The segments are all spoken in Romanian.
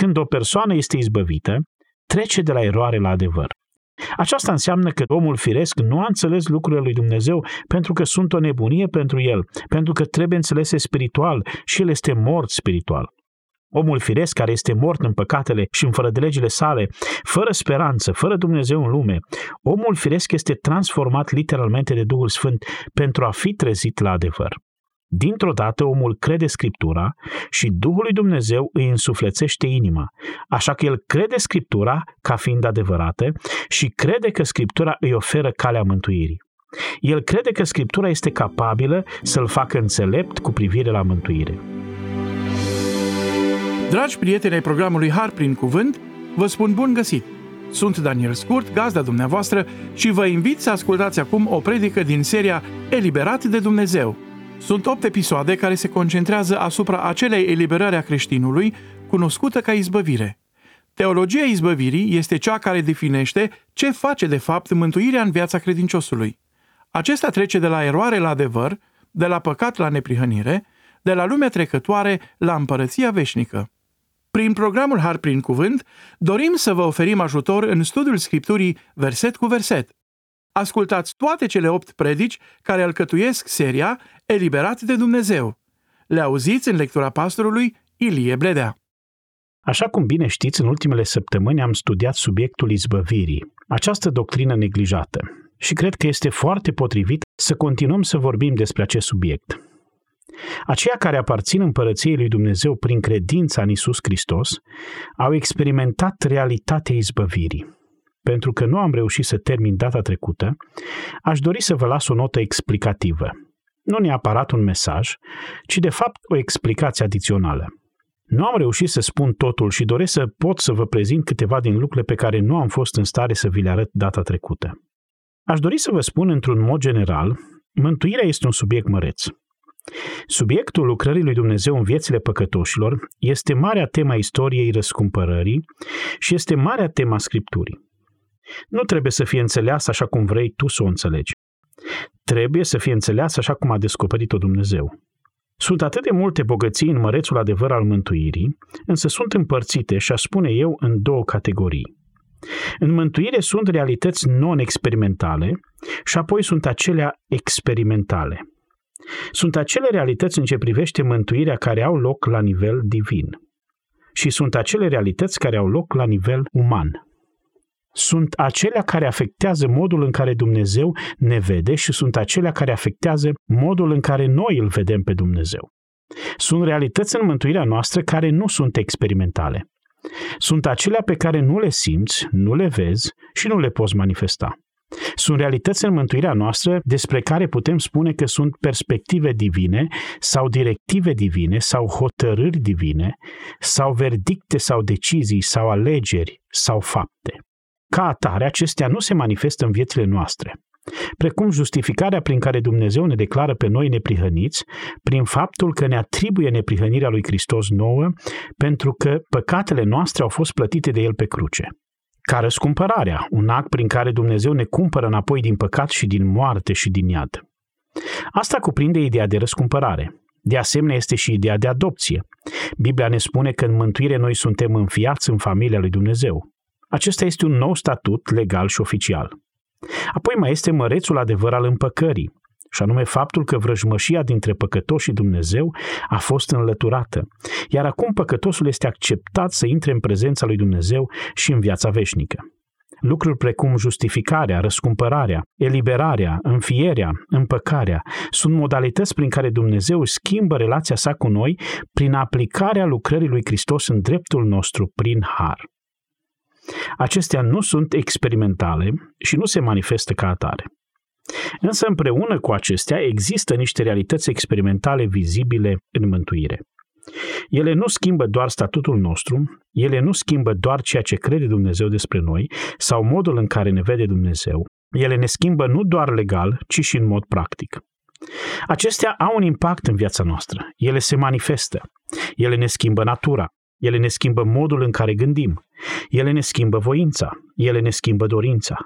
Când o persoană este izbăvită, trece de la eroare la adevăr. Aceasta înseamnă că omul firesc nu a înțeles lucrurile lui Dumnezeu pentru că sunt o nebunie pentru el, pentru că trebuie înțelese spiritual și el este mort spiritual. Omul firesc care este mort în păcatele și în fără de legile sale, fără speranță, fără Dumnezeu în lume, omul firesc este transformat literalmente de Duhul Sfânt pentru a fi trezit la adevăr. Dintr-o dată omul crede Scriptura și Duhul lui Dumnezeu îi însuflețește inima, așa că el crede Scriptura ca fiind adevărată și crede că Scriptura îi oferă calea mântuirii. El crede că Scriptura este capabilă să-l facă înțelept cu privire la mântuire. Dragi prieteni ai programului Har prin Cuvânt, vă spun bun găsit! Sunt Daniel Scurt, gazda dumneavoastră și vă invit să ascultați acum o predică din seria Eliberat de Dumnezeu – sunt opt episoade care se concentrează asupra acelei eliberări a creștinului, cunoscută ca izbăvire. Teologia izbăvirii este cea care definește ce face de fapt mântuirea în viața credinciosului. Acesta trece de la eroare la adevăr, de la păcat la neprihănire, de la lumea trecătoare la împărăția veșnică. Prin programul Har prin Cuvânt, dorim să vă oferim ajutor în studiul Scripturii verset cu verset. Ascultați toate cele opt predici care alcătuiesc seria Eliberat de Dumnezeu. Le auziți în lectura pastorului Ilie Bledea. Așa cum bine știți, în ultimele săptămâni am studiat subiectul izbăvirii, această doctrină neglijată. Și cred că este foarte potrivit să continuăm să vorbim despre acest subiect. Aceia care aparțin împărăției lui Dumnezeu prin credința în Isus Hristos au experimentat realitatea izbăvirii pentru că nu am reușit să termin data trecută, aș dori să vă las o notă explicativă. Nu neapărat un mesaj, ci de fapt o explicație adițională. Nu am reușit să spun totul și doresc să pot să vă prezint câteva din lucrurile pe care nu am fost în stare să vi le arăt data trecută. Aș dori să vă spun într-un mod general, mântuirea este un subiect măreț. Subiectul lucrării lui Dumnezeu în viețile păcătoșilor este marea tema istoriei răscumpărării și este marea tema Scripturii nu trebuie să fie înțeleasă așa cum vrei tu să o înțelegi. Trebuie să fie înțeleasă așa cum a descoperit-o Dumnezeu. Sunt atât de multe bogății în mărețul adevăr al mântuirii, însă sunt împărțite, și a spune eu, în două categorii. În mântuire sunt realități non-experimentale și apoi sunt acelea experimentale. Sunt acele realități în ce privește mântuirea care au loc la nivel divin și sunt acele realități care au loc la nivel uman sunt acelea care afectează modul în care Dumnezeu ne vede și sunt acelea care afectează modul în care noi îl vedem pe Dumnezeu. Sunt realități în mântuirea noastră care nu sunt experimentale. Sunt acelea pe care nu le simți, nu le vezi și nu le poți manifesta. Sunt realități în mântuirea noastră despre care putem spune că sunt perspective divine sau directive divine sau hotărâri divine sau verdicte sau decizii sau alegeri sau fapte. Ca atare, acestea nu se manifestă în viețile noastre, precum justificarea prin care Dumnezeu ne declară pe noi neprihăniți, prin faptul că ne atribuie neprihănirea lui Hristos nouă, pentru că păcatele noastre au fost plătite de El pe cruce. Ca răscumpărarea, un act prin care Dumnezeu ne cumpără înapoi din păcat și din moarte și din iad. Asta cuprinde ideea de răscumpărare. De asemenea, este și ideea de adopție. Biblia ne spune că în mântuire noi suntem înfiați în familia lui Dumnezeu. Acesta este un nou statut legal și oficial. Apoi mai este mărețul adevăr al împăcării, și anume faptul că vrăjmășia dintre păcătos și Dumnezeu a fost înlăturată, iar acum păcătosul este acceptat să intre în prezența lui Dumnezeu și în viața veșnică. Lucruri precum justificarea, răscumpărarea, eliberarea, înfierea, împăcarea sunt modalități prin care Dumnezeu schimbă relația sa cu noi prin aplicarea lucrării lui Hristos în dreptul nostru prin har. Acestea nu sunt experimentale și nu se manifestă ca atare. Însă împreună cu acestea există niște realități experimentale vizibile în mântuire. Ele nu schimbă doar statutul nostru, ele nu schimbă doar ceea ce crede Dumnezeu despre noi sau modul în care ne vede Dumnezeu. Ele ne schimbă nu doar legal, ci și în mod practic. Acestea au un impact în viața noastră. Ele se manifestă. Ele ne schimbă natura. Ele ne schimbă modul în care gândim. Ele ne schimbă voința. Ele ne schimbă dorința.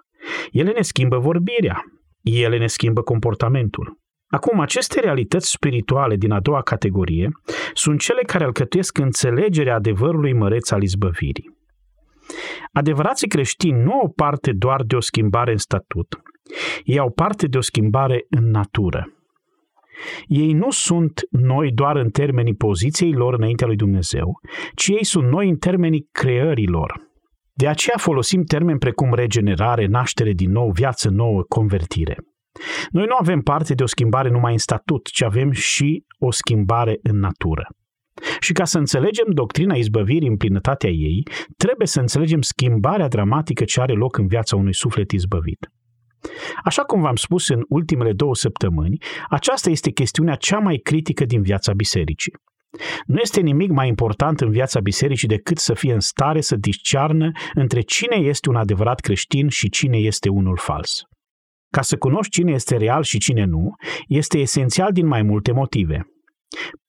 Ele ne schimbă vorbirea. Ele ne schimbă comportamentul. Acum, aceste realități spirituale din a doua categorie sunt cele care alcătuiesc înțelegerea adevărului măreț al izbăvirii. Adevărații creștini nu au parte doar de o schimbare în statut, ei au parte de o schimbare în natură. Ei nu sunt noi doar în termenii poziției lor înaintea lui Dumnezeu, ci ei sunt noi în termenii creării lor. De aceea folosim termeni precum regenerare, naștere din nou, viață nouă, convertire. Noi nu avem parte de o schimbare numai în statut, ci avem și o schimbare în natură. Și ca să înțelegem doctrina izbăvirii în plinătatea ei, trebuie să înțelegem schimbarea dramatică ce are loc în viața unui suflet izbăvit. Așa cum v-am spus în ultimele două săptămâni, aceasta este chestiunea cea mai critică din viața bisericii. Nu este nimic mai important în viața bisericii decât să fie în stare să discearnă între cine este un adevărat creștin și cine este unul fals. Ca să cunoști cine este real și cine nu, este esențial din mai multe motive.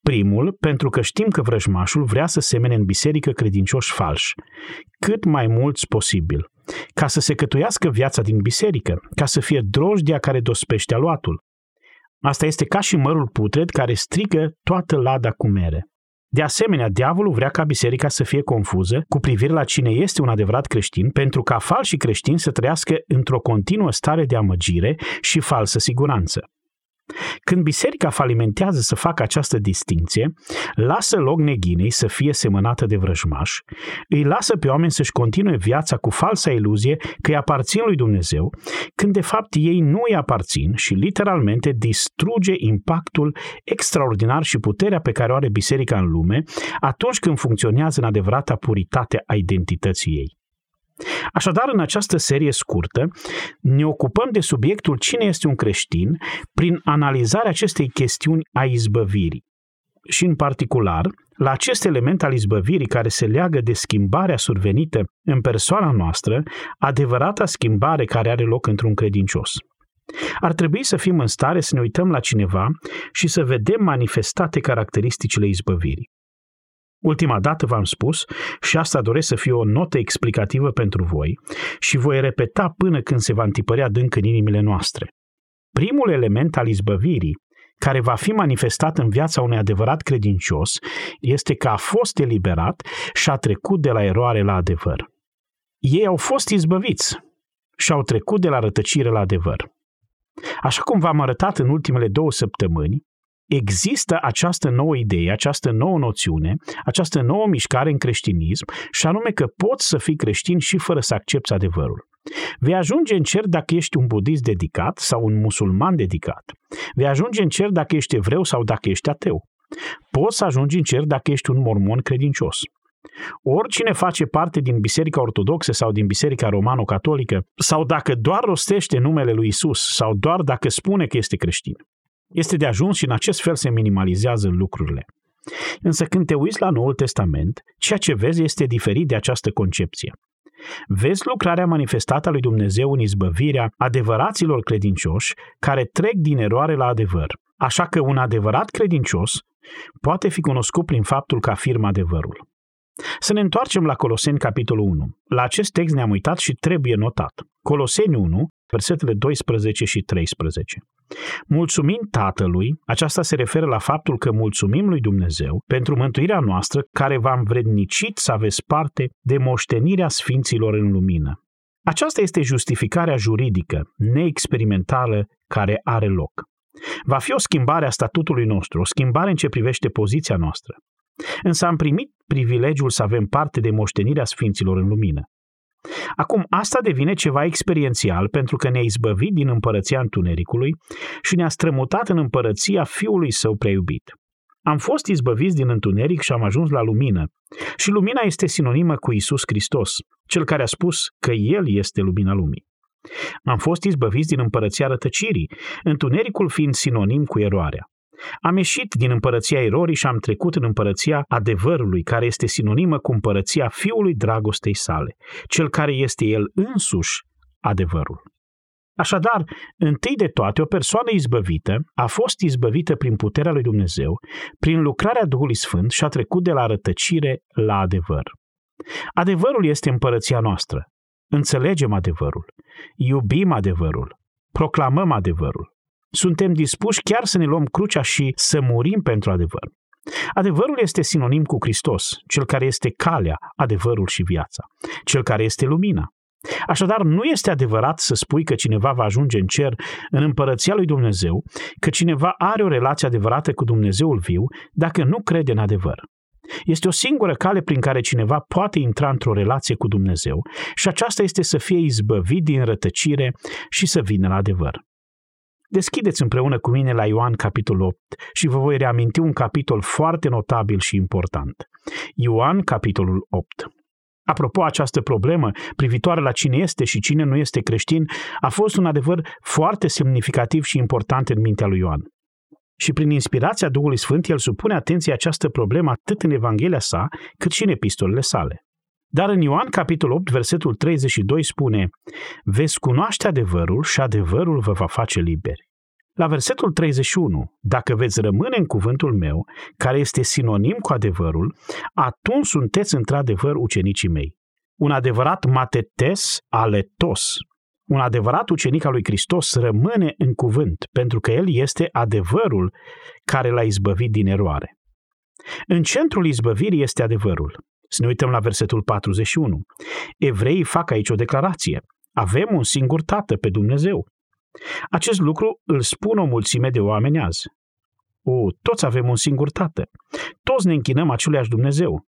Primul, pentru că știm că vrăjmașul vrea să semene în biserică credincioși falși, cât mai mulți posibil, ca să se cătuiască viața din biserică, ca să fie drojdia care dospește aluatul. Asta este ca și mărul putred care strică toată lada cu mere. De asemenea, diavolul vrea ca biserica să fie confuză cu privire la cine este un adevărat creștin, pentru ca falși creștini să trăiască într-o continuă stare de amăgire și falsă siguranță. Când biserica falimentează să facă această distinție, lasă loc neghinei să fie semănată de vrăjmaș, îi lasă pe oameni să-și continue viața cu falsa iluzie că îi aparțin lui Dumnezeu, când de fapt ei nu îi aparțin și literalmente distruge impactul extraordinar și puterea pe care o are biserica în lume atunci când funcționează în adevărata puritate a identității ei. Așadar, în această serie scurtă, ne ocupăm de subiectul cine este un creștin prin analizarea acestei chestiuni a izbăvirii. Și în particular, la acest element al izbăvirii care se leagă de schimbarea survenită în persoana noastră, adevărata schimbare care are loc într-un credincios. Ar trebui să fim în stare să ne uităm la cineva și să vedem manifestate caracteristicile izbăvirii. Ultima dată v-am spus și asta doresc să fie o notă explicativă pentru voi și voi repeta până când se va întipărea adânc în inimile noastre. Primul element al izbăvirii care va fi manifestat în viața unui adevărat credincios este că a fost eliberat și a trecut de la eroare la adevăr. Ei au fost izbăviți și au trecut de la rătăcire la adevăr. Așa cum v-am arătat în ultimele două săptămâni, există această nouă idee, această nouă noțiune, această nouă mișcare în creștinism și anume că poți să fii creștin și fără să accepti adevărul. Vei ajunge în cer dacă ești un budist dedicat sau un musulman dedicat. Vei ajunge în cer dacă ești evreu sau dacă ești ateu. Poți să ajungi în cer dacă ești un mormon credincios. Oricine face parte din Biserica Ortodoxă sau din Biserica Romano-Catolică, sau dacă doar rostește numele lui Isus, sau doar dacă spune că este creștin. Este de ajuns și în acest fel se minimalizează lucrurile. Însă când te uiți la Noul Testament, ceea ce vezi este diferit de această concepție. Vezi lucrarea manifestată a lui Dumnezeu în izbăvirea adevăraților credincioși care trec din eroare la adevăr. Așa că un adevărat credincios poate fi cunoscut prin faptul că afirmă adevărul. Să ne întoarcem la Coloseni, capitolul 1. La acest text ne-am uitat și trebuie notat. Coloseni 1, versetele 12 și 13. Mulțumim Tatălui, aceasta se referă la faptul că mulțumim lui Dumnezeu pentru mântuirea noastră care v-a învrednicit să aveți parte de moștenirea sfinților în lumină. Aceasta este justificarea juridică, neexperimentală, care are loc. Va fi o schimbare a statutului nostru, o schimbare în ce privește poziția noastră. Însă am primit privilegiul să avem parte de moștenirea sfinților în lumină. Acum, asta devine ceva experiențial pentru că ne-a izbăvit din împărăția întunericului și ne-a strămutat în împărăția Fiului Său preiubit. Am fost izbăviți din întuneric și am ajuns la lumină. Și lumina este sinonimă cu Isus Hristos, cel care a spus că El este lumina lumii. Am fost izbăviți din împărăția rătăcirii, întunericul fiind sinonim cu eroarea. Am ieșit din împărăția erorii și am trecut în împărăția adevărului, care este sinonimă cu împărăția Fiului dragostei sale, cel care este El însuși adevărul. Așadar, întâi de toate, o persoană izbăvită a fost izbăvită prin puterea lui Dumnezeu, prin lucrarea Duhului Sfânt și a trecut de la rătăcire la adevăr. Adevărul este împărăția noastră. Înțelegem adevărul, iubim adevărul, proclamăm adevărul. Suntem dispuși chiar să ne luăm crucea și să murim pentru adevăr. Adevărul este sinonim cu Hristos, cel care este calea, adevărul și viața, cel care este lumina. Așadar, nu este adevărat să spui că cineva va ajunge în cer, în împărăția lui Dumnezeu, că cineva are o relație adevărată cu Dumnezeul viu, dacă nu crede în adevăr. Este o singură cale prin care cineva poate intra într-o relație cu Dumnezeu și aceasta este să fie izbăvit din rătăcire și să vină la adevăr. Deschideți împreună cu mine la Ioan capitolul 8 și vă voi reaminti un capitol foarte notabil și important. Ioan capitolul 8. Apropo, această problemă privitoare la cine este și cine nu este creștin a fost un adevăr foarte semnificativ și important în mintea lui Ioan. Și prin inspirația Duhului Sfânt, el supune atenție această problemă atât în Evanghelia sa, cât și în epistolele sale. Dar în Ioan, capitolul 8, versetul 32 spune Veți cunoaște adevărul și adevărul vă va face liberi. La versetul 31, dacă veți rămâne în cuvântul meu, care este sinonim cu adevărul, atunci sunteți într-adevăr ucenicii mei. Un adevărat matetes aletos, un adevărat ucenic al lui Hristos rămâne în cuvânt, pentru că el este adevărul care l-a izbăvit din eroare. În centrul izbăvirii este adevărul. Să ne uităm la versetul 41. Evreii fac aici o declarație. Avem un singur tată pe Dumnezeu. Acest lucru îl spun o mulțime de oameni azi. O, toți avem un singur tată. Toți ne închinăm aceluiași Dumnezeu.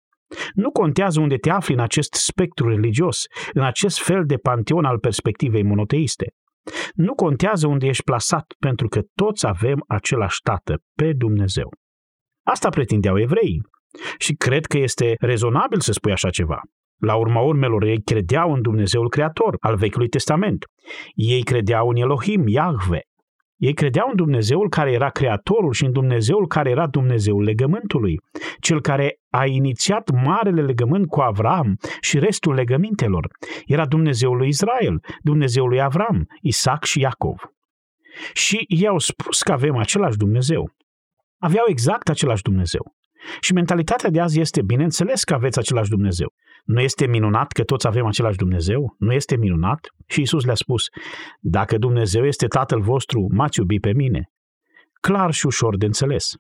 Nu contează unde te afli în acest spectru religios, în acest fel de panteon al perspectivei monoteiste. Nu contează unde ești plasat, pentru că toți avem același tată, pe Dumnezeu. Asta pretindeau evreii. Și cred că este rezonabil să spui așa ceva. La urma urmelor, ei credeau în Dumnezeul Creator al Vechiului Testament. Ei credeau în Elohim, Iahve. Ei credeau în Dumnezeul care era Creatorul și în Dumnezeul care era Dumnezeul legământului, cel care a inițiat marele legământ cu Avram și restul legămintelor. Era Dumnezeul lui Israel, Dumnezeul lui Avram, Isaac și Iacov. Și ei au spus că avem același Dumnezeu. Aveau exact același Dumnezeu. Și mentalitatea de azi este, bineînțeles că aveți același Dumnezeu. Nu este minunat că toți avem același Dumnezeu? Nu este minunat? Și Isus le-a spus, dacă Dumnezeu este Tatăl vostru, m-ați iubit pe mine. Clar și ușor de înțeles.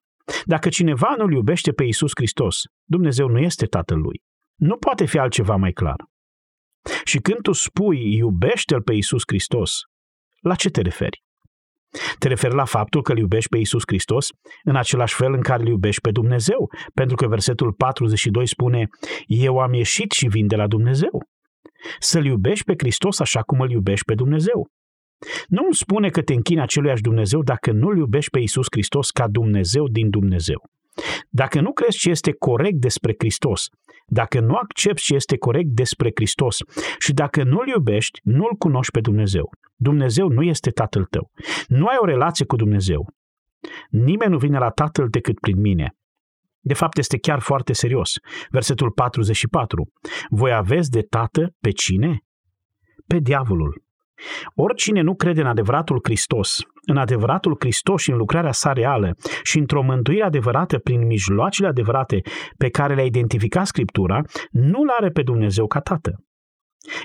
Dacă cineva nu-L iubește pe Isus Hristos, Dumnezeu nu este Tatăl lui. Nu poate fi altceva mai clar. Și când tu spui iubește-L pe Isus Hristos, la ce te referi? Te referi la faptul că îl iubești pe Isus Hristos în același fel în care îl iubești pe Dumnezeu, pentru că versetul 42 spune Eu am ieșit și vin de la Dumnezeu. Să-L iubești pe Hristos așa cum îl iubești pe Dumnezeu. Nu îmi spune că te închini aceluiași Dumnezeu dacă nu-L iubești pe Isus Hristos ca Dumnezeu din Dumnezeu. Dacă nu crezi ce este corect despre Hristos, dacă nu accepti ce este corect despre Hristos și dacă nu-L iubești, nu-L cunoști pe Dumnezeu. Dumnezeu nu este Tatăl tău. Nu ai o relație cu Dumnezeu. Nimeni nu vine la Tatăl decât prin mine. De fapt, este chiar foarte serios. Versetul 44. Voi aveți de tată pe cine? Pe diavolul. Oricine nu crede în adevăratul Hristos, în adevăratul Hristos și în lucrarea sa reală și într-o mântuire adevărată prin mijloacele adevărate pe care le-a identificat Scriptura, nu-L are pe Dumnezeu ca Tată.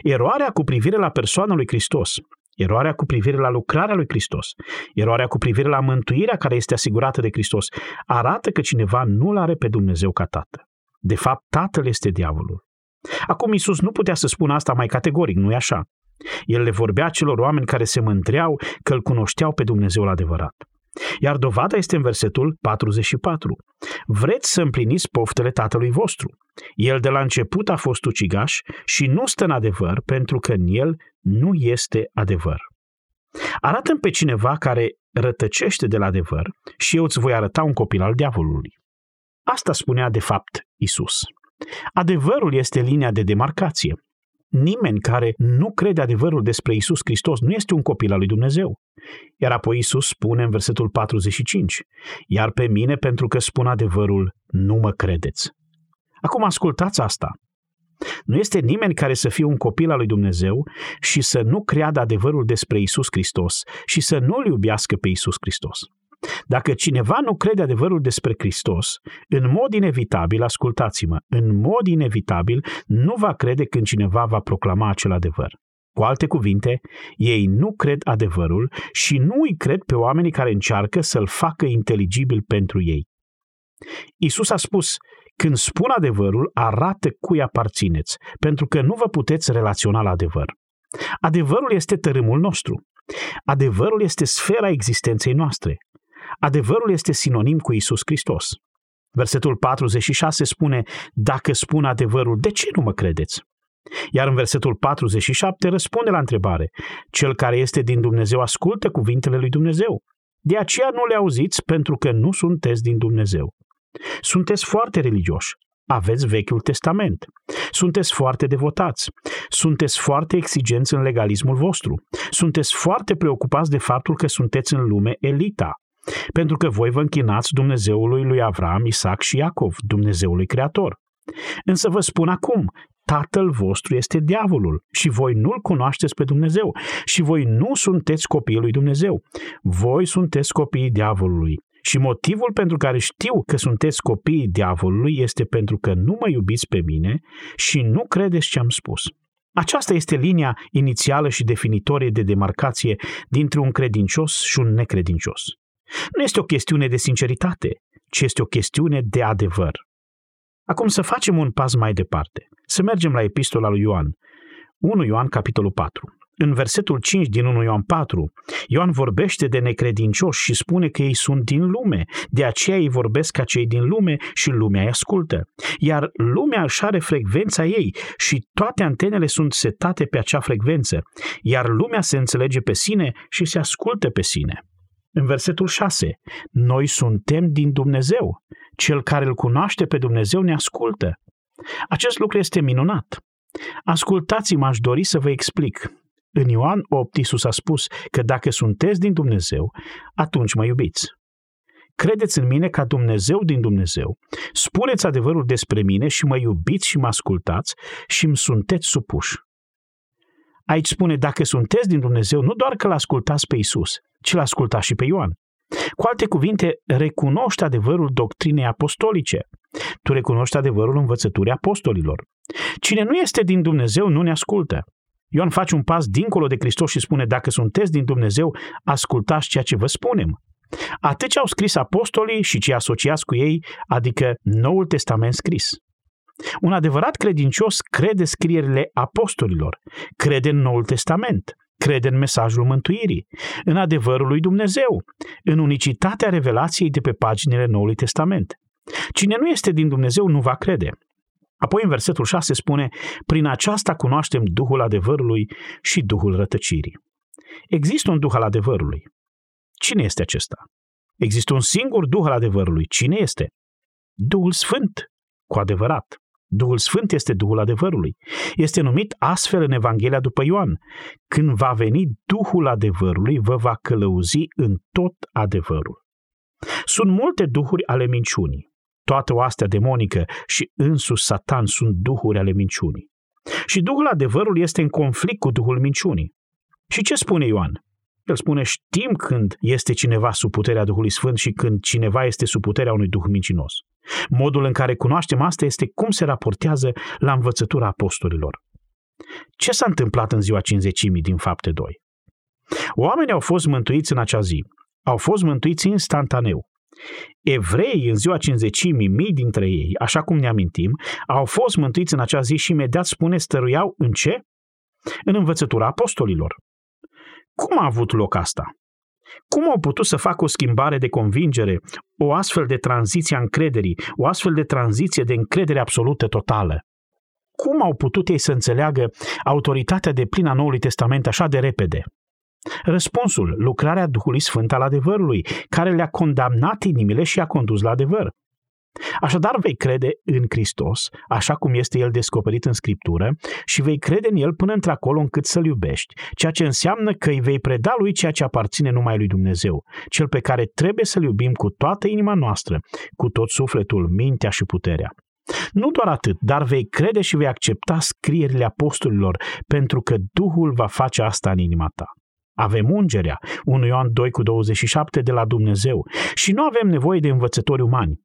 Eroarea cu privire la persoana lui Hristos, eroarea cu privire la lucrarea lui Hristos, eroarea cu privire la mântuirea care este asigurată de Hristos, arată că cineva nu-L are pe Dumnezeu ca Tată. De fapt, Tatăl este diavolul. Acum Isus nu putea să spună asta mai categoric, nu-i așa? El le vorbea celor oameni care se mântreau că îl cunoșteau pe Dumnezeul adevărat. Iar dovada este în versetul 44. Vreți să împliniți poftele tatălui vostru. El de la început a fost ucigaș și nu stă în adevăr pentru că în el nu este adevăr. arată pe cineva care rătăcește de la adevăr și eu îți voi arăta un copil al diavolului. Asta spunea de fapt Isus. Adevărul este linia de demarcație. Nimeni care nu crede adevărul despre Isus Hristos nu este un copil al lui Dumnezeu. Iar apoi Isus spune în versetul 45, Iar pe mine, pentru că spun adevărul, nu mă credeți. Acum ascultați asta. Nu este nimeni care să fie un copil al lui Dumnezeu și să nu creadă adevărul despre Isus Hristos și să nu-L iubească pe Isus Hristos. Dacă cineva nu crede adevărul despre Hristos, în mod inevitabil, ascultați-mă, în mod inevitabil, nu va crede când cineva va proclama acel adevăr. Cu alte cuvinte, ei nu cred adevărul și nu îi cred pe oamenii care încearcă să-l facă inteligibil pentru ei. Isus a spus, când spun adevărul, arată cui aparțineți, pentru că nu vă puteți relaționa la adevăr. Adevărul este tărâmul nostru. Adevărul este sfera existenței noastre. Adevărul este sinonim cu Isus Hristos. Versetul 46 spune, dacă spun adevărul, de ce nu mă credeți? Iar în versetul 47 răspunde la întrebare, cel care este din Dumnezeu ascultă cuvintele lui Dumnezeu. De aceea nu le auziți pentru că nu sunteți din Dumnezeu. Sunteți foarte religioși, aveți Vechiul Testament. Sunteți foarte devotați. Sunteți foarte exigenți în legalismul vostru. Sunteți foarte preocupați de faptul că sunteți în lume elita. Pentru că voi vă închinați Dumnezeului lui Avram, Isaac și Iacov, Dumnezeului Creator. Însă vă spun acum, tatăl vostru este diavolul și voi nu-l cunoașteți pe Dumnezeu și voi nu sunteți copiii lui Dumnezeu. Voi sunteți copiii diavolului. Și motivul pentru care știu că sunteți copiii diavolului este pentru că nu mă iubiți pe mine și nu credeți ce am spus. Aceasta este linia inițială și definitorie de demarcație dintre un credincios și un necredincios. Nu este o chestiune de sinceritate, ci este o chestiune de adevăr. Acum să facem un pas mai departe. Să mergem la epistola lui Ioan. 1 Ioan, capitolul 4. În versetul 5 din 1 Ioan 4, Ioan vorbește de necredincioși și spune că ei sunt din lume, de aceea ei vorbesc ca cei din lume și lumea îi ascultă. Iar lumea își are frecvența ei și toate antenele sunt setate pe acea frecvență, iar lumea se înțelege pe sine și se ascultă pe sine. În versetul 6, noi suntem din Dumnezeu. Cel care îl cunoaște pe Dumnezeu ne ascultă. Acest lucru este minunat. Ascultați-mă, aș dori să vă explic. În Ioan 8, Iisus a spus că dacă sunteți din Dumnezeu, atunci mă iubiți. Credeți în mine ca Dumnezeu din Dumnezeu, spuneți adevărul despre mine și mă iubiți și mă ascultați și îmi sunteți supuși. Aici spune, dacă sunteți din Dumnezeu, nu doar că l-ascultați pe Isus, ci l-ascultați și pe Ioan. Cu alte cuvinte, recunoști adevărul doctrinei apostolice. Tu recunoști adevărul învățăturii apostolilor. Cine nu este din Dumnezeu nu ne ascultă. Ioan face un pas dincolo de Hristos și spune, dacă sunteți din Dumnezeu, ascultați ceea ce vă spunem. Atât ce au scris apostolii și ce asociați cu ei, adică Noul Testament scris. Un adevărat credincios crede scrierile apostolilor, crede în Noul Testament, crede în mesajul mântuirii, în adevărul lui Dumnezeu, în unicitatea revelației de pe paginile Noului Testament. Cine nu este din Dumnezeu nu va crede. Apoi în versetul 6 spune, prin aceasta cunoaștem Duhul adevărului și Duhul rătăcirii. Există un Duh al adevărului. Cine este acesta? Există un singur Duh al adevărului. Cine este? Duhul Sfânt, cu adevărat. Duhul Sfânt este Duhul adevărului. Este numit astfel în Evanghelia după Ioan. Când va veni Duhul adevărului, vă va călăuzi în tot adevărul. Sunt multe duhuri ale minciunii toată oastea demonică și însuși Satan sunt duhuri ale minciunii. Și Duhul adevărului este în conflict cu Duhul minciunii. Și ce spune Ioan? El spune, știm când este cineva sub puterea Duhului Sfânt și când cineva este sub puterea unui Duh mincinos. Modul în care cunoaștem asta este cum se raportează la învățătura apostolilor. Ce s-a întâmplat în ziua cinzecimii din fapte 2? Oamenii au fost mântuiți în acea zi. Au fost mântuiți instantaneu. Evrei, în ziua cinzecimii, mii dintre ei, așa cum ne amintim, au fost mântuiți în acea zi și imediat spune stăruiau în ce? În învățătura apostolilor. Cum a avut loc asta? Cum au putut să facă o schimbare de convingere, o astfel de tranziție a încrederii, o astfel de tranziție de încredere absolută totală? Cum au putut ei să înțeleagă autoritatea de plină a Noului Testament așa de repede? Răspunsul, lucrarea Duhului Sfânt al adevărului, care le-a condamnat inimile și a condus la adevăr. Așadar vei crede în Hristos, așa cum este El descoperit în Scriptură, și vei crede în El până într-acolo încât să-L iubești, ceea ce înseamnă că îi vei preda Lui ceea ce aparține numai Lui Dumnezeu, Cel pe care trebuie să-L iubim cu toată inima noastră, cu tot sufletul, mintea și puterea. Nu doar atât, dar vei crede și vei accepta scrierile apostolilor, pentru că Duhul va face asta în inima ta. Avem ungerea, 1 Ioan 2 cu 27 de la Dumnezeu și nu avem nevoie de învățători umani.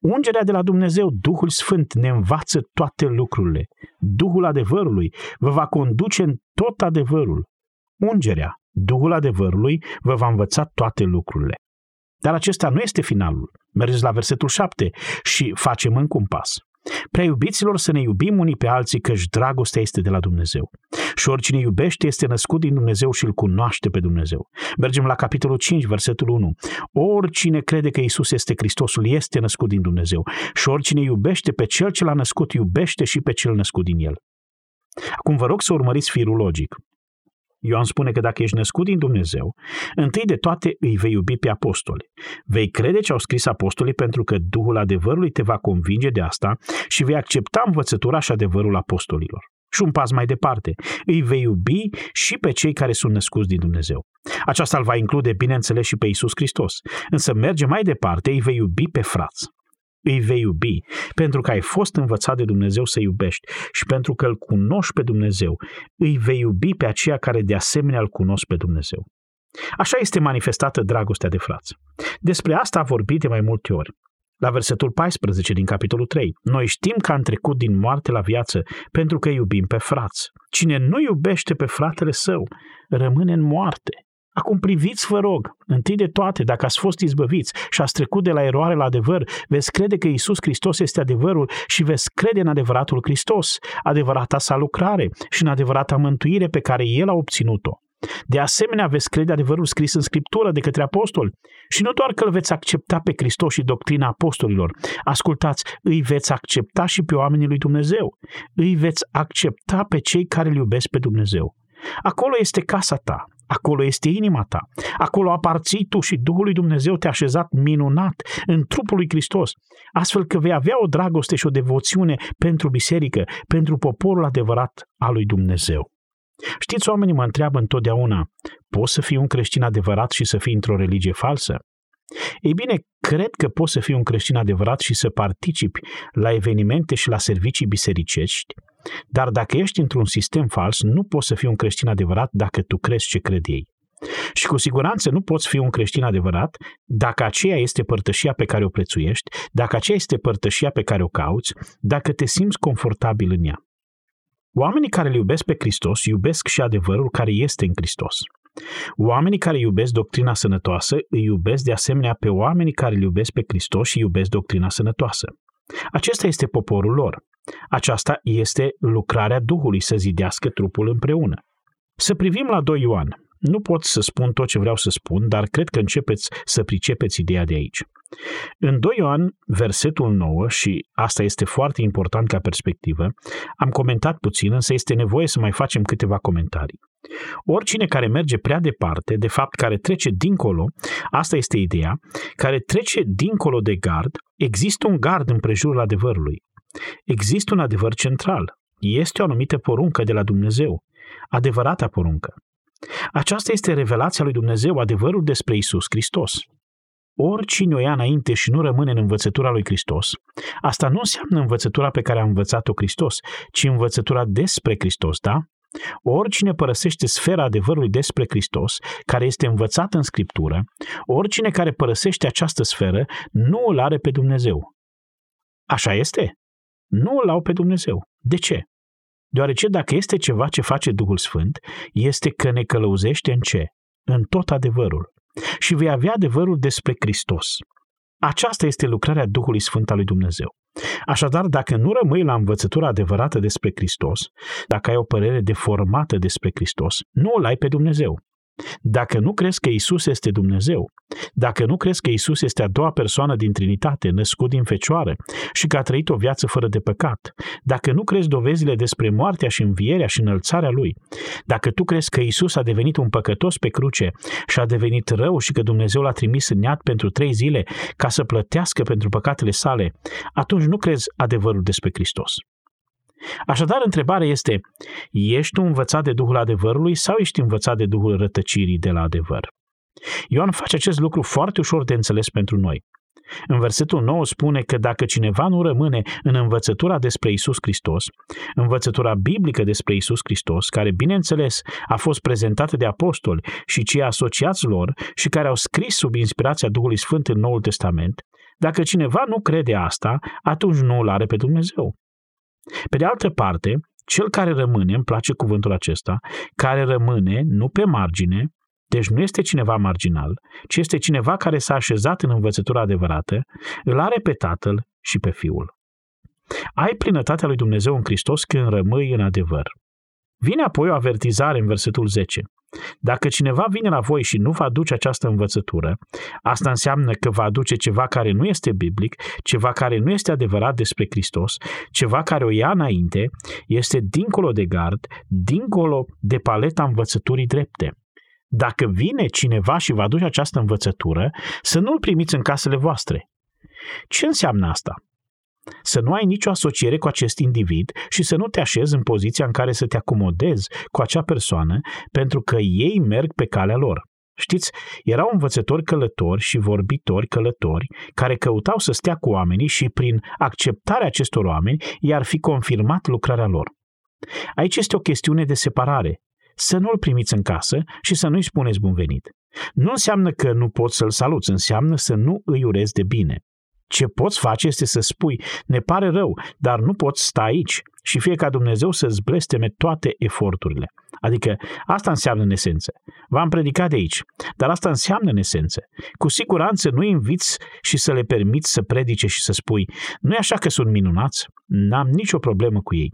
Ungerea de la Dumnezeu, Duhul Sfânt, ne învață toate lucrurile. Duhul adevărului vă va conduce în tot adevărul. Ungerea, Duhul adevărului, vă va învăța toate lucrurile. Dar acesta nu este finalul. Mergeți la versetul 7 și facem în cumpas. Prea iubiților să ne iubim unii pe alții, căci dragostea este de la Dumnezeu. Și oricine iubește este născut din Dumnezeu și îl cunoaște pe Dumnezeu. Mergem la capitolul 5, versetul 1. Oricine crede că Isus este Hristosul este născut din Dumnezeu. Și oricine iubește pe cel ce l-a născut, iubește și pe cel născut din el. Acum vă rog să urmăriți firul logic. Ioan spune că dacă ești născut din Dumnezeu, întâi de toate îi vei iubi pe apostoli. Vei crede ce au scris apostolii pentru că Duhul adevărului te va convinge de asta și vei accepta învățătura și adevărul apostolilor. Și un pas mai departe, îi vei iubi și pe cei care sunt născuți din Dumnezeu. Aceasta îl va include, bineînțeles, și pe Isus Hristos. Însă merge mai departe, îi vei iubi pe frați îi vei iubi, pentru că ai fost învățat de Dumnezeu să iubești și pentru că îl cunoști pe Dumnezeu, îi vei iubi pe aceia care de asemenea îl cunosc pe Dumnezeu. Așa este manifestată dragostea de frați. Despre asta a vorbit de mai multe ori. La versetul 14 din capitolul 3, noi știm că am trecut din moarte la viață pentru că iubim pe frați. Cine nu iubește pe fratele său, rămâne în moarte. Acum priviți, vă rog, întâi de toate, dacă ați fost izbăviți și ați trecut de la eroare la adevăr, veți crede că Isus Hristos este adevărul și veți crede în adevăratul Hristos, adevărata sa lucrare și în adevărata mântuire pe care El a obținut-o. De asemenea, veți crede adevărul scris în Scriptură de către apostoli și nu doar că îl veți accepta pe Hristos și doctrina apostolilor. Ascultați, îi veți accepta și pe oamenii lui Dumnezeu. Îi veți accepta pe cei care îl iubesc pe Dumnezeu. Acolo este casa ta, Acolo este inima ta. Acolo aparții tu și Duhul lui Dumnezeu te-a așezat minunat în trupul lui Hristos, astfel că vei avea o dragoste și o devoțiune pentru biserică, pentru poporul adevărat al lui Dumnezeu. Știți, oamenii mă întreabă întotdeauna, poți să fii un creștin adevărat și să fii într-o religie falsă? Ei bine, cred că poți să fii un creștin adevărat și să participi la evenimente și la servicii bisericești, dar dacă ești într-un sistem fals, nu poți să fii un creștin adevărat dacă tu crezi ce cred ei. Și cu siguranță nu poți fi un creștin adevărat dacă aceea este părtășia pe care o prețuiești, dacă aceea este părtășia pe care o cauți, dacă te simți confortabil în ea. Oamenii care îl iubesc pe Hristos iubesc și adevărul care este în Hristos. Oamenii care iubesc doctrina sănătoasă îi iubesc de asemenea pe oamenii care îl iubesc pe Hristos și iubesc doctrina sănătoasă. Acesta este poporul lor. Aceasta este lucrarea Duhului să zidească trupul împreună. Să privim la 2 Ioan. Nu pot să spun tot ce vreau să spun, dar cred că începeți să pricepeți ideea de aici. În 2 Ioan, versetul 9, și asta este foarte important ca perspectivă, am comentat puțin, însă este nevoie să mai facem câteva comentarii. Oricine care merge prea departe, de fapt care trece dincolo, asta este ideea, care trece dincolo de gard, există un gard în prejurul adevărului. Există un adevăr central. Este o anumită poruncă de la Dumnezeu, adevărata poruncă. Aceasta este revelația lui Dumnezeu, adevărul despre Isus Hristos. Oricine o ia înainte și nu rămâne în învățătura lui Hristos, asta nu înseamnă învățătura pe care a învățat-o Hristos, ci învățătura despre Hristos, da? Oricine părăsește sfera adevărului despre Hristos, care este învățat în Scriptură, oricine care părăsește această sferă, nu îl are pe Dumnezeu. Așa este? Nu îl au pe Dumnezeu. De ce? Deoarece dacă este ceva ce face Duhul Sfânt, este că ne călăuzește în ce? În tot adevărul. Și vei avea adevărul despre Hristos. Aceasta este lucrarea Duhului Sfânt al lui Dumnezeu. Așadar, dacă nu rămâi la învățătura adevărată despre Hristos, dacă ai o părere deformată despre Hristos, nu îl ai pe Dumnezeu. Dacă nu crezi că Isus este Dumnezeu, dacă nu crezi că Isus este a doua persoană din Trinitate, născut din fecioară și că a trăit o viață fără de păcat, dacă nu crezi dovezile despre moartea și învierea și înălțarea Lui, dacă tu crezi că Isus a devenit un păcătos pe cruce și a devenit rău și că Dumnezeu l-a trimis în iad pentru trei zile ca să plătească pentru păcatele sale, atunci nu crezi adevărul despre Hristos. Așadar, întrebarea este, ești tu învățat de Duhul adevărului sau ești învățat de Duhul rătăcirii de la adevăr? Ioan face acest lucru foarte ușor de înțeles pentru noi. În versetul 9 spune că dacă cineva nu rămâne în învățătura despre Isus Hristos, învățătura biblică despre Isus Hristos, care bineînțeles a fost prezentată de apostoli și cei asociați lor și care au scris sub inspirația Duhului Sfânt în Noul Testament, Dacă cineva nu crede asta, atunci nu îl are pe Dumnezeu. Pe de altă parte, cel care rămâne, îmi place cuvântul acesta, care rămâne nu pe margine, deci nu este cineva marginal, ci este cineva care s-a așezat în învățătura adevărată, îl are pe Tatăl și pe Fiul. Ai plinătatea lui Dumnezeu în Hristos când rămâi în adevăr. Vine apoi o avertizare în versetul 10. Dacă cineva vine la voi și nu va aduce această învățătură, asta înseamnă că va aduce ceva care nu este biblic, ceva care nu este adevărat despre Hristos, ceva care o ia înainte, este dincolo de gard, dincolo de paleta învățăturii drepte. Dacă vine cineva și va aduce această învățătură, să nu-l primiți în casele voastre. Ce înseamnă asta? Să nu ai nicio asociere cu acest individ și să nu te așezi în poziția în care să te acomodezi cu acea persoană pentru că ei merg pe calea lor. Știți, erau învățători călători și vorbitori călători care căutau să stea cu oamenii și prin acceptarea acestor oameni i-ar fi confirmat lucrarea lor. Aici este o chestiune de separare. Să nu-l primiți în casă și să nu-i spuneți bun venit. Nu înseamnă că nu poți să-l saluți, înseamnă să nu îi urezi de bine. Ce poți face este să spui, ne pare rău, dar nu poți sta aici și fie ca Dumnezeu să-ți blesteme toate eforturile. Adică asta înseamnă în esență. V-am predicat de aici, dar asta înseamnă în esență. Cu siguranță nu inviți și să le permiți să predice și să spui, nu e așa că sunt minunați? N-am nicio problemă cu ei.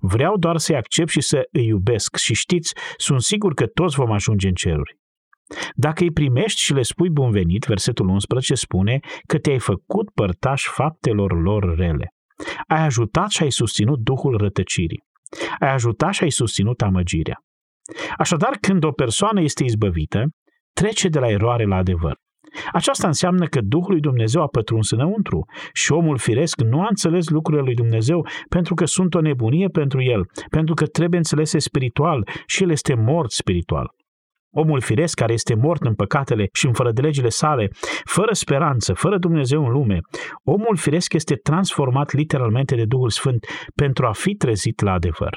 Vreau doar să-i accept și să îi iubesc și știți, sunt sigur că toți vom ajunge în ceruri. Dacă îi primești și le spui bun venit, versetul 11 spune că te-ai făcut părtaș faptelor lor rele. Ai ajutat și ai susținut duhul rătăcirii. Ai ajutat și ai susținut amăgirea. Așadar, când o persoană este izbăvită, trece de la eroare la adevăr. Aceasta înseamnă că Duhul lui Dumnezeu a pătruns înăuntru și omul firesc nu a înțeles lucrurile lui Dumnezeu pentru că sunt o nebunie pentru el, pentru că trebuie înțelese spiritual și el este mort spiritual. Omul firesc care este mort în păcatele și în fără de legile sale, fără speranță, fără Dumnezeu în lume, omul firesc este transformat literalmente de Duhul Sfânt pentru a fi trezit la adevăr.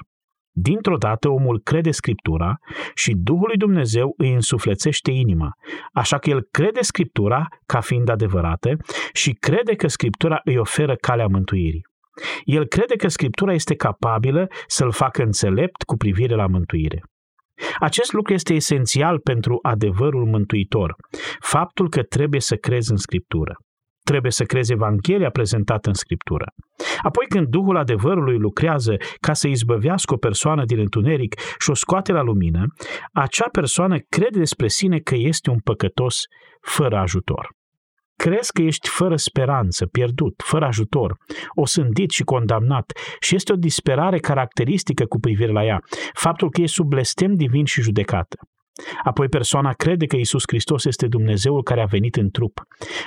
Dintr-o dată omul crede Scriptura și Duhul lui Dumnezeu îi însuflețește inima, așa că el crede Scriptura ca fiind adevărată și crede că Scriptura îi oferă calea mântuirii. El crede că Scriptura este capabilă să-l facă înțelept cu privire la mântuire. Acest lucru este esențial pentru adevărul mântuitor, faptul că trebuie să crezi în Scriptură. Trebuie să crezi Evanghelia prezentată în Scriptură. Apoi când Duhul adevărului lucrează ca să izbăvească o persoană din întuneric și o scoate la lumină, acea persoană crede despre sine că este un păcătos fără ajutor. Crezi că ești fără speranță, pierdut, fără ajutor, osândit și condamnat și este o disperare caracteristică cu privire la ea, faptul că e sub blestem divin și judecată. Apoi persoana crede că Isus Hristos este Dumnezeul care a venit în trup.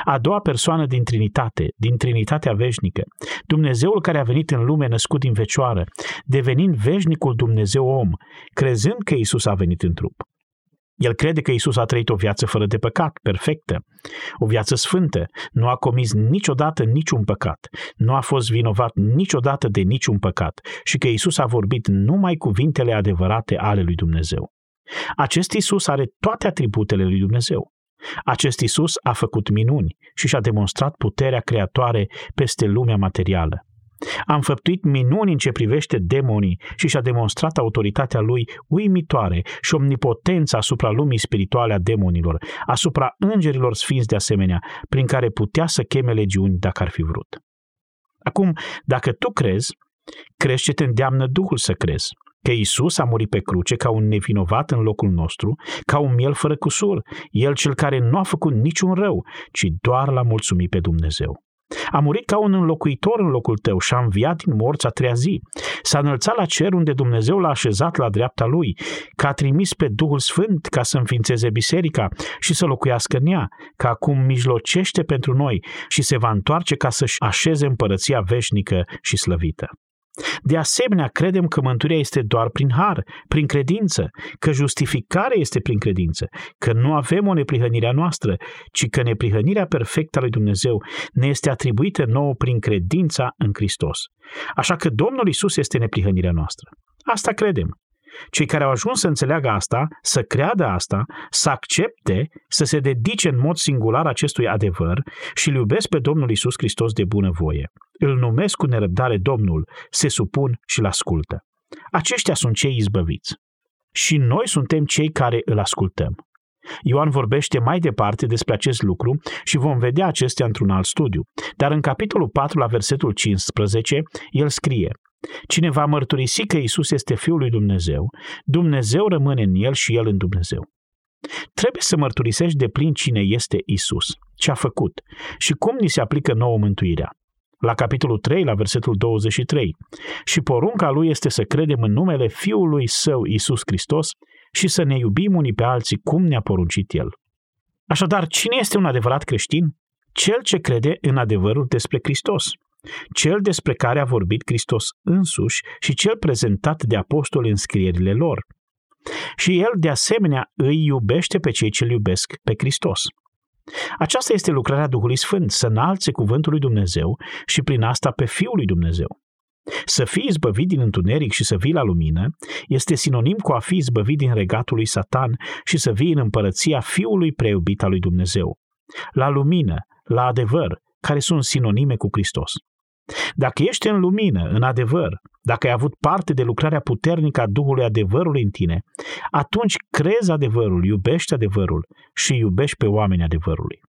A doua persoană din Trinitate, din Trinitatea veșnică, Dumnezeul care a venit în lume născut din fecioară, devenind veșnicul Dumnezeu om, crezând că Isus a venit în trup. El crede că Isus a trăit o viață fără de păcat, perfectă, o viață sfântă, nu a comis niciodată niciun păcat, nu a fost vinovat niciodată de niciun păcat și că Isus a vorbit numai cuvintele adevărate ale lui Dumnezeu. Acest Isus are toate atributele lui Dumnezeu. Acest Isus a făcut minuni și și-a demonstrat puterea creatoare peste lumea materială. A înfăptuit minuni în ce privește demonii și și-a demonstrat autoritatea lui uimitoare și omnipotența asupra lumii spirituale a demonilor, asupra îngerilor sfinți de asemenea, prin care putea să cheme legiuni dacă ar fi vrut. Acum, dacă tu crezi, crezi ce te îndeamnă Duhul să crezi că Isus a murit pe cruce ca un nevinovat în locul nostru, ca un miel fără cusur, el cel care nu a făcut niciun rău, ci doar l-a mulțumit pe Dumnezeu. A murit ca un înlocuitor în locul tău și a înviat din morți a treia zi. S-a înălțat la cer unde Dumnezeu l-a așezat la dreapta lui, că a trimis pe Duhul Sfânt ca să înființeze biserica și să locuiască în ea, că acum mijlocește pentru noi și se va întoarce ca să-și așeze împărăția veșnică și slăvită. De asemenea, credem că mântuirea este doar prin har, prin credință, că justificarea este prin credință, că nu avem o neprihănire a noastră, ci că neprihănirea perfectă a lui Dumnezeu ne este atribuită nouă prin credința în Hristos. Așa că Domnul Isus este neprihănirea noastră. Asta credem. Cei care au ajuns să înțeleagă asta, să creadă asta, să accepte, să se dedice în mod singular acestui adevăr și îl iubesc pe Domnul Isus Hristos de bună voie. Îl numesc cu nerăbdare Domnul, se supun și îl ascultă. Aceștia sunt cei izbăviți. Și noi suntem cei care îl ascultăm. Ioan vorbește mai departe despre acest lucru și vom vedea acestea într-un alt studiu. Dar în capitolul 4, la versetul 15, el scrie Cine va mărturisi că Isus este Fiul lui Dumnezeu, Dumnezeu rămâne în el și el în Dumnezeu. Trebuie să mărturisești de plin cine este Isus, ce a făcut și cum ni se aplică nouă mântuirea. La capitolul 3, la versetul 23. Și porunca lui este să credem în numele Fiului Său, Isus Hristos, și să ne iubim unii pe alții cum ne-a poruncit El. Așadar, cine este un adevărat creștin? Cel ce crede în adevărul despre Hristos, cel despre care a vorbit Hristos însuși și cel prezentat de apostoli în scrierile lor. Și el, de asemenea, îi iubește pe cei ce îl iubesc pe Hristos. Aceasta este lucrarea Duhului Sfânt, să înalțe cuvântul lui Dumnezeu și prin asta pe Fiul lui Dumnezeu. Să fii izbăvit din întuneric și să vii la lumină este sinonim cu a fi izbăvit din regatul lui Satan și să vii în împărăția Fiului preiubit al lui Dumnezeu. La lumină, la adevăr, care sunt sinonime cu Hristos. Dacă ești în lumină, în adevăr, dacă ai avut parte de lucrarea puternică a Duhului adevărului în tine, atunci crezi adevărul, iubești adevărul și iubești pe oamenii adevărului.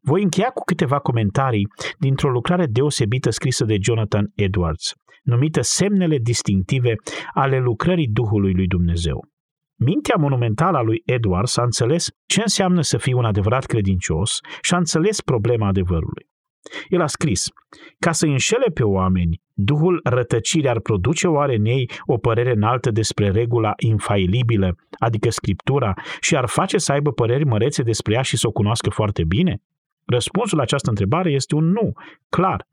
Voi încheia cu câteva comentarii dintr-o lucrare deosebită scrisă de Jonathan Edwards, numită Semnele distinctive ale lucrării Duhului lui Dumnezeu. Mintea monumentală a lui Edwards a înțeles ce înseamnă să fii un adevărat credincios și a înțeles problema adevărului. El a scris, ca să înșele pe oameni, Duhul rătăcirii ar produce oare în ei o părere înaltă despre regula infailibilă, adică Scriptura, și ar face să aibă păreri mărețe despre ea și să o cunoască foarte bine? Răspunsul la această întrebare este un nu, clar.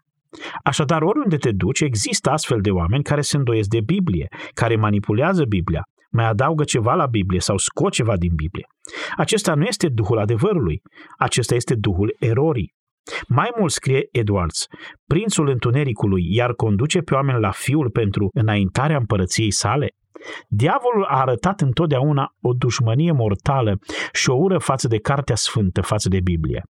Așadar, oriunde te duci, există astfel de oameni care se îndoiesc de Biblie, care manipulează Biblia, mai adaugă ceva la Biblie sau scot ceva din Biblie. Acesta nu este Duhul adevărului, acesta este Duhul erorii. Mai mult scrie Edwards, prințul întunericului iar conduce pe oameni la fiul pentru înaintarea împărăției sale? Diavolul a arătat întotdeauna o dușmănie mortală și o ură față de Cartea Sfântă, față de Biblie.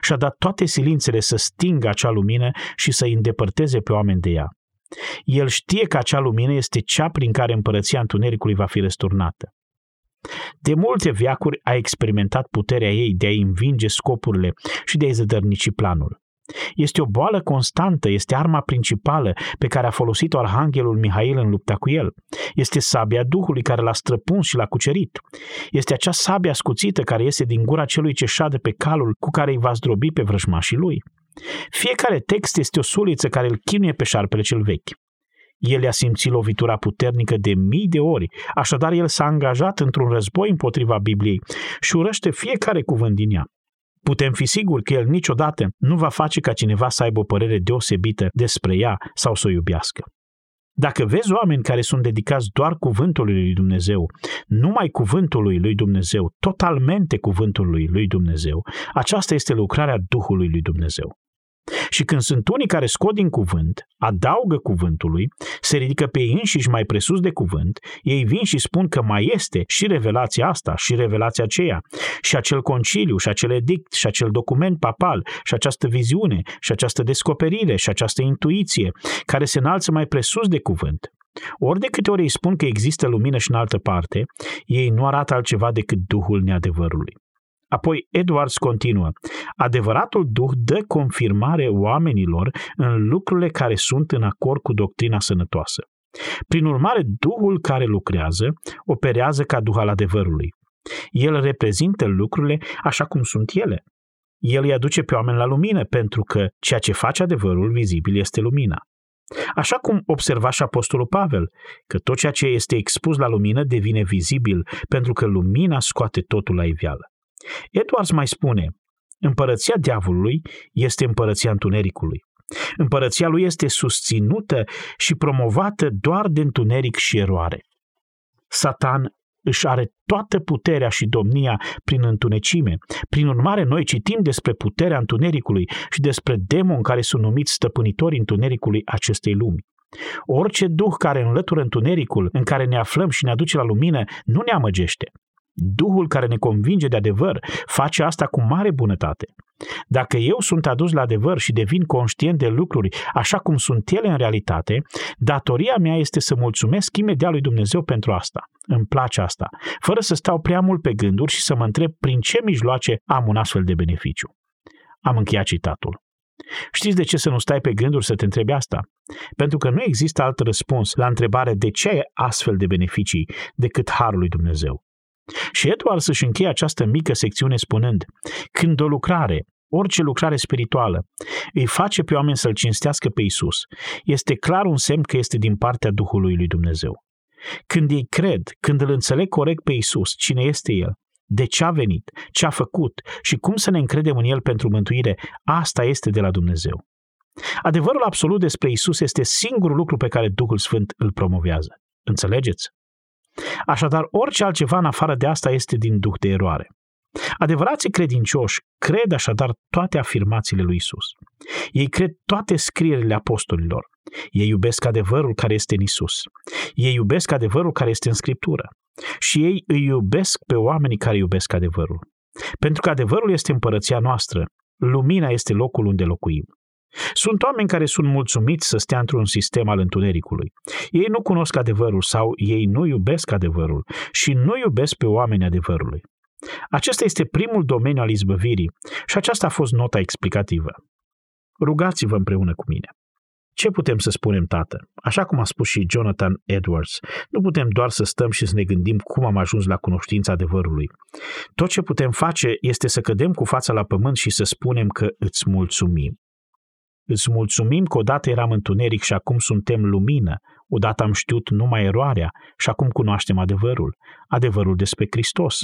Și-a dat toate silințele să stingă acea lumină și să îi îndepărteze pe oameni de ea. El știe că acea lumină este cea prin care împărăția întunericului va fi răsturnată. De multe viacuri a experimentat puterea ei de a învinge scopurile și de a-i zădărnici planul. Este o boală constantă, este arma principală pe care a folosit-o Arhanghelul Mihail în lupta cu el. Este sabia Duhului care l-a străpuns și l-a cucerit. Este acea sabia scuțită care iese din gura celui ce șade pe calul cu care îi va zdrobi pe vrăjmașii lui. Fiecare text este o suliță care îl chinuie pe șarpele cel vechi. El i-a simțit lovitura puternică de mii de ori, așadar el s-a angajat într-un război împotriva Bibliei și urăște fiecare cuvânt din ea. Putem fi siguri că el niciodată nu va face ca cineva să aibă o părere deosebită despre ea sau să o iubească. Dacă vezi oameni care sunt dedicați doar cuvântului lui Dumnezeu, numai cuvântului lui Dumnezeu, totalmente cuvântului lui Dumnezeu, aceasta este lucrarea Duhului lui Dumnezeu. Și când sunt unii care scot din cuvânt, adaugă cuvântului, se ridică pe ei înșiși mai presus de cuvânt, ei vin și spun că mai este și revelația asta și revelația aceea, și acel conciliu, și acel edict, și acel document papal, și această viziune, și această descoperire, și această intuiție, care se înalță mai presus de cuvânt. Ori de câte ori îi spun că există lumină și în altă parte, ei nu arată altceva decât Duhul neadevărului. Apoi Edwards continuă, adevăratul Duh dă confirmare oamenilor în lucrurile care sunt în acord cu doctrina sănătoasă. Prin urmare, Duhul care lucrează operează ca Duh al adevărului. El reprezintă lucrurile așa cum sunt ele. El îi aduce pe oameni la lumină pentru că ceea ce face adevărul vizibil este lumina. Așa cum observa și Apostolul Pavel, că tot ceea ce este expus la lumină devine vizibil pentru că lumina scoate totul la iveală. Edwards mai spune, împărăția diavolului este împărăția întunericului. Împărăția lui este susținută și promovată doar de întuneric și eroare. Satan își are toată puterea și domnia prin întunecime. Prin urmare, noi citim despre puterea întunericului și despre demoni care sunt numiți stăpânitori întunericului acestei lumi. Orice duh care înlătură întunericul în care ne aflăm și ne aduce la lumină nu ne amăgește. Duhul care ne convinge de adevăr face asta cu mare bunătate. Dacă eu sunt adus la adevăr și devin conștient de lucruri așa cum sunt ele în realitate, datoria mea este să mulțumesc imediat lui Dumnezeu pentru asta. Îmi place asta, fără să stau prea mult pe gânduri și să mă întreb prin ce mijloace am un astfel de beneficiu. Am încheiat citatul. Știți de ce să nu stai pe gânduri să te întrebi asta? Pentru că nu există alt răspuns la întrebarea de ce ai astfel de beneficii decât harul lui Dumnezeu. Și Edward să-și încheie această mică secțiune spunând, când o lucrare, orice lucrare spirituală, îi face pe oameni să-L cinstească pe Isus, este clar un semn că este din partea Duhului lui Dumnezeu. Când ei cred, când îl înțeleg corect pe Isus, cine este El, de ce a venit, ce a făcut și cum să ne încredem în El pentru mântuire, asta este de la Dumnezeu. Adevărul absolut despre Isus este singurul lucru pe care Duhul Sfânt îl promovează. Înțelegeți? Așadar, orice altceva în afară de asta este din duh de eroare. Adevărații credincioși cred așadar toate afirmațiile lui Isus. Ei cred toate scrierile apostolilor. Ei iubesc adevărul care este în Isus. Ei iubesc adevărul care este în Scriptură. Și ei îi iubesc pe oamenii care iubesc adevărul. Pentru că adevărul este împărăția noastră, lumina este locul unde locuim. Sunt oameni care sunt mulțumiți să stea într-un sistem al întunericului. Ei nu cunosc adevărul sau ei nu iubesc adevărul și nu iubesc pe oamenii adevărului. Acesta este primul domeniu al izbăvirii și aceasta a fost nota explicativă. Rugați-vă împreună cu mine. Ce putem să spunem, tată? Așa cum a spus și Jonathan Edwards, nu putem doar să stăm și să ne gândim cum am ajuns la cunoștința adevărului. Tot ce putem face este să cădem cu fața la pământ și să spunem că îți mulțumim. Îți mulțumim că odată eram întuneric și acum suntem lumină, odată am știut numai eroarea și acum cunoaștem adevărul, adevărul despre Hristos,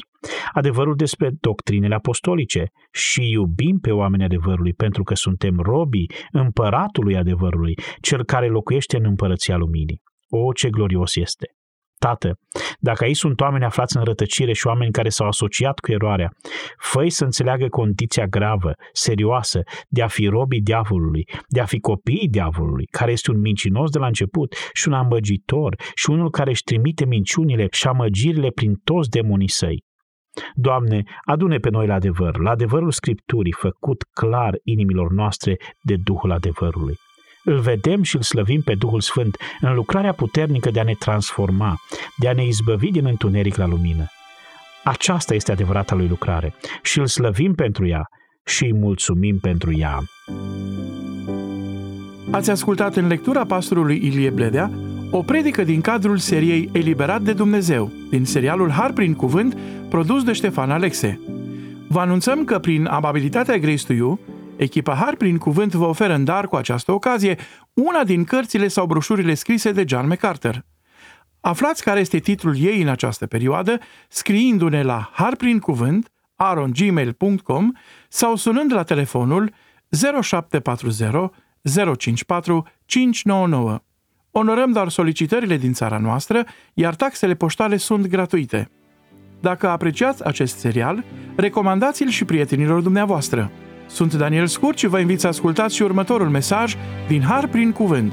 adevărul despre doctrinele apostolice și iubim pe oamenii adevărului pentru că suntem robii împăratului adevărului, cel care locuiește în împărăția luminii. O, ce glorios este! Tată, dacă aici sunt oameni aflați în rătăcire și oameni care s-au asociat cu eroarea, făi să înțeleagă condiția gravă, serioasă, de a fi robii diavolului, de a fi copiii diavolului, care este un mincinos de la început și un amăgitor și unul care își trimite minciunile și amăgirile prin toți demonii săi. Doamne, adune pe noi la adevăr, la adevărul Scripturii, făcut clar inimilor noastre de Duhul adevărului. Îl vedem și îl slăvim pe Duhul Sfânt în lucrarea puternică de a ne transforma, de a ne izbăvi din întuneric la lumină. Aceasta este adevărata lui lucrare și îl slăvim pentru ea și îi mulțumim pentru ea. Ați ascultat în lectura pastorului Ilie Bledea o predică din cadrul seriei Eliberat de Dumnezeu, din serialul Har prin Cuvânt, produs de Ștefan Alexe. Vă anunțăm că prin amabilitatea Grace to You, Echipa Har prin cuvânt vă oferă în dar cu această ocazie una din cărțile sau broșurile scrise de John MacArthur. Aflați care este titlul ei în această perioadă scriindu-ne la harprincuvânt arongmail.com sau sunând la telefonul 0740 054 599. Onorăm doar solicitările din țara noastră, iar taxele poștale sunt gratuite. Dacă apreciați acest serial, recomandați-l și prietenilor dumneavoastră. Sunt Daniel Scurt și vă invit să ascultați și următorul mesaj din Har prin Cuvânt.